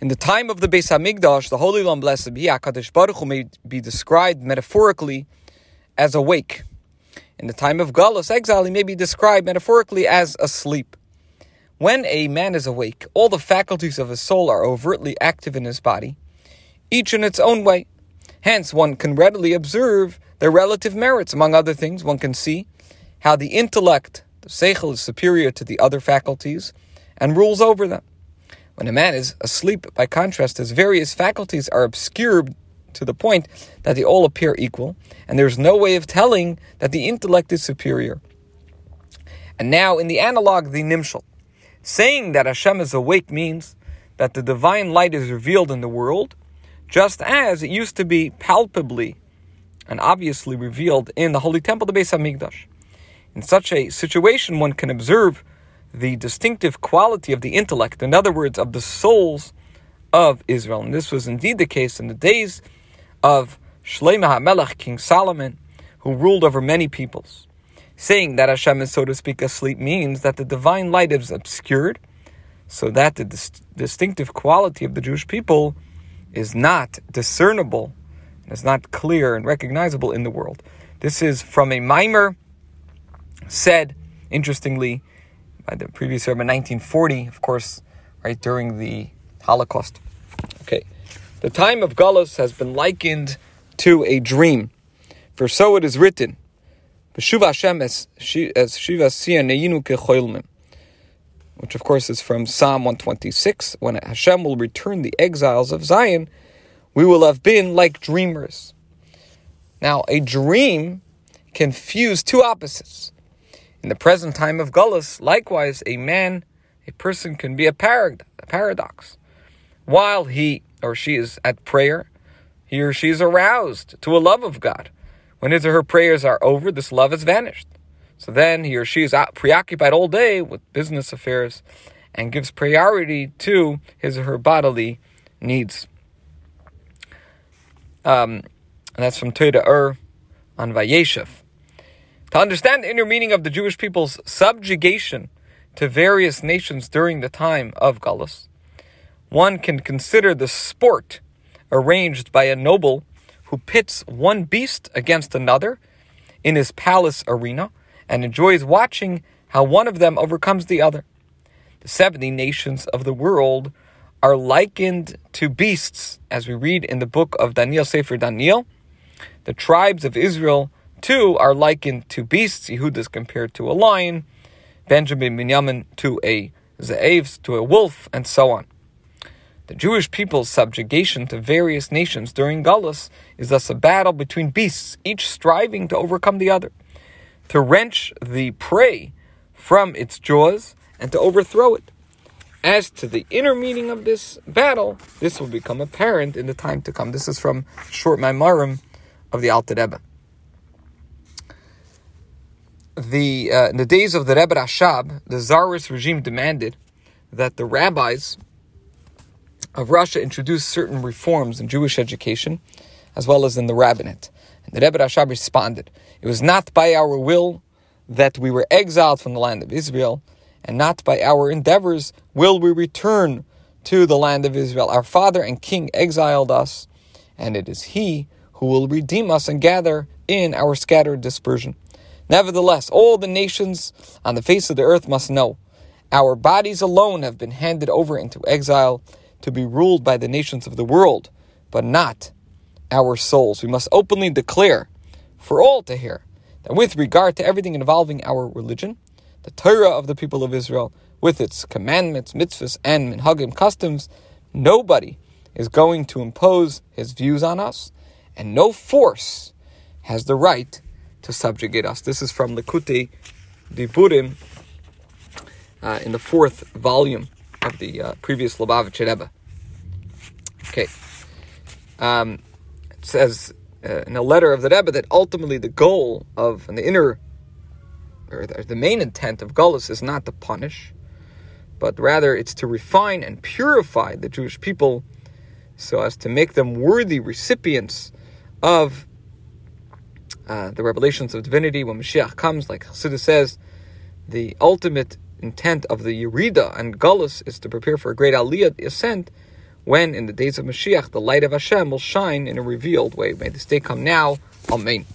In the time of the Beis Hamikdash, the Holy One, blessed be Hakadosh Baruch Hu, may be described metaphorically as awake. In the time of Galus exile, he may be described metaphorically as asleep. When a man is awake, all the faculties of his soul are overtly active in his body, each in its own way. Hence, one can readily observe their relative merits. Among other things, one can see how the intellect, the seichel, is superior to the other faculties and rules over them. When a man is asleep, by contrast, his various faculties are obscured to the point that they all appear equal, and there's no way of telling that the intellect is superior. And now, in the analog, the nimshal, saying that Hashem is awake means that the divine light is revealed in the world, just as it used to be palpably and obviously revealed in the holy temple, the Beis Hamikdash. In such a situation, one can observe the distinctive quality of the intellect, in other words, of the souls of Israel. And this was indeed the case in the days of Shlomo HaMelech, King Solomon, who ruled over many peoples. Saying that Hashem is, so to speak, asleep means that the divine light is obscured, so that the dis- distinctive quality of the Jewish people is not discernible and is not clear and recognizable in the world. This is from a maamar said, interestingly, by the previous Rebbe in 1940, of course, right during the Holocaust. Okay, the time of Galus has been likened to a dream, for so it is written, which of course is from Psalm 126, when Hashem will return the exiles of Zion, we will have been like dreamers. Now, a dream can fuse two opposites. In the present time of Gullus, likewise, a man, a person can be a, parad- a paradox. While he or she is at prayer, he or she is aroused to a love of God. When his or her prayers are over, this love has vanished. So then he or she is preoccupied all day with business affairs and gives priority to his or her bodily needs. Um, and that's from Torah Or on Vayeshev. To understand the inner meaning of the Jewish people's subjugation to various nations during the time of Galus, one can consider the sport arranged by a noble who pits one beast against another in his palace arena and enjoys watching how one of them overcomes the other. The 70 nations of the world are likened to beasts, as we read in the book of Daniel Sefer Daniel. The tribes of Israel Two are likened to beasts. Yehuda is compared to a lion, Benjamin Binyamin to a ze'ev, to a wolf, and so on. The Jewish people's subjugation to various nations during Gullus is thus a battle between beasts, each striving to overcome the other, to wrench the prey from its jaws and to overthrow it. As to the inner meaning of this battle, this will become apparent in the time to come. This is from Short Maimarim of the Alter Rebbe the uh, in the days of the Rebbe Rashab, the Tsarist regime demanded that the rabbis of Russia introduce certain reforms in Jewish education, as well as in the rabbinate. And the Rebbe Rashab responded, "It was not by our will that we were exiled from the land of Israel, and not by our endeavors will we return to the land of Israel. Our father and king exiled us, and it is he who will redeem us and gather in our scattered dispersion." Nevertheless, all the nations on the face of the earth must know our bodies alone have been handed over into exile to be ruled by the nations of the world, but not our souls. We must openly declare for all to hear that with regard to everything involving our religion, the Torah of the people of Israel, with its commandments, mitzvahs, and minhagim customs, nobody is going to impose his views on us, and no force has the right to subjugate us. This is from the Likutei Diburim uh, in the fourth volume of the uh, previous Lubavitcher Rebbe. Okay. Um, it says uh, in a letter of the Rebbe that ultimately the goal of and the inner or the, the main intent of Gullus is not to punish, but rather it's to refine and purify the Jewish people so as to make them worthy recipients of uh, the revelations of divinity, when Mashiach comes, like Chassidus says, the ultimate intent of the Yerida and Gullus is to prepare for a great Aliyah, ascent, when in the days of Mashiach the light of Hashem will shine in a revealed way. May this day come now. Amen.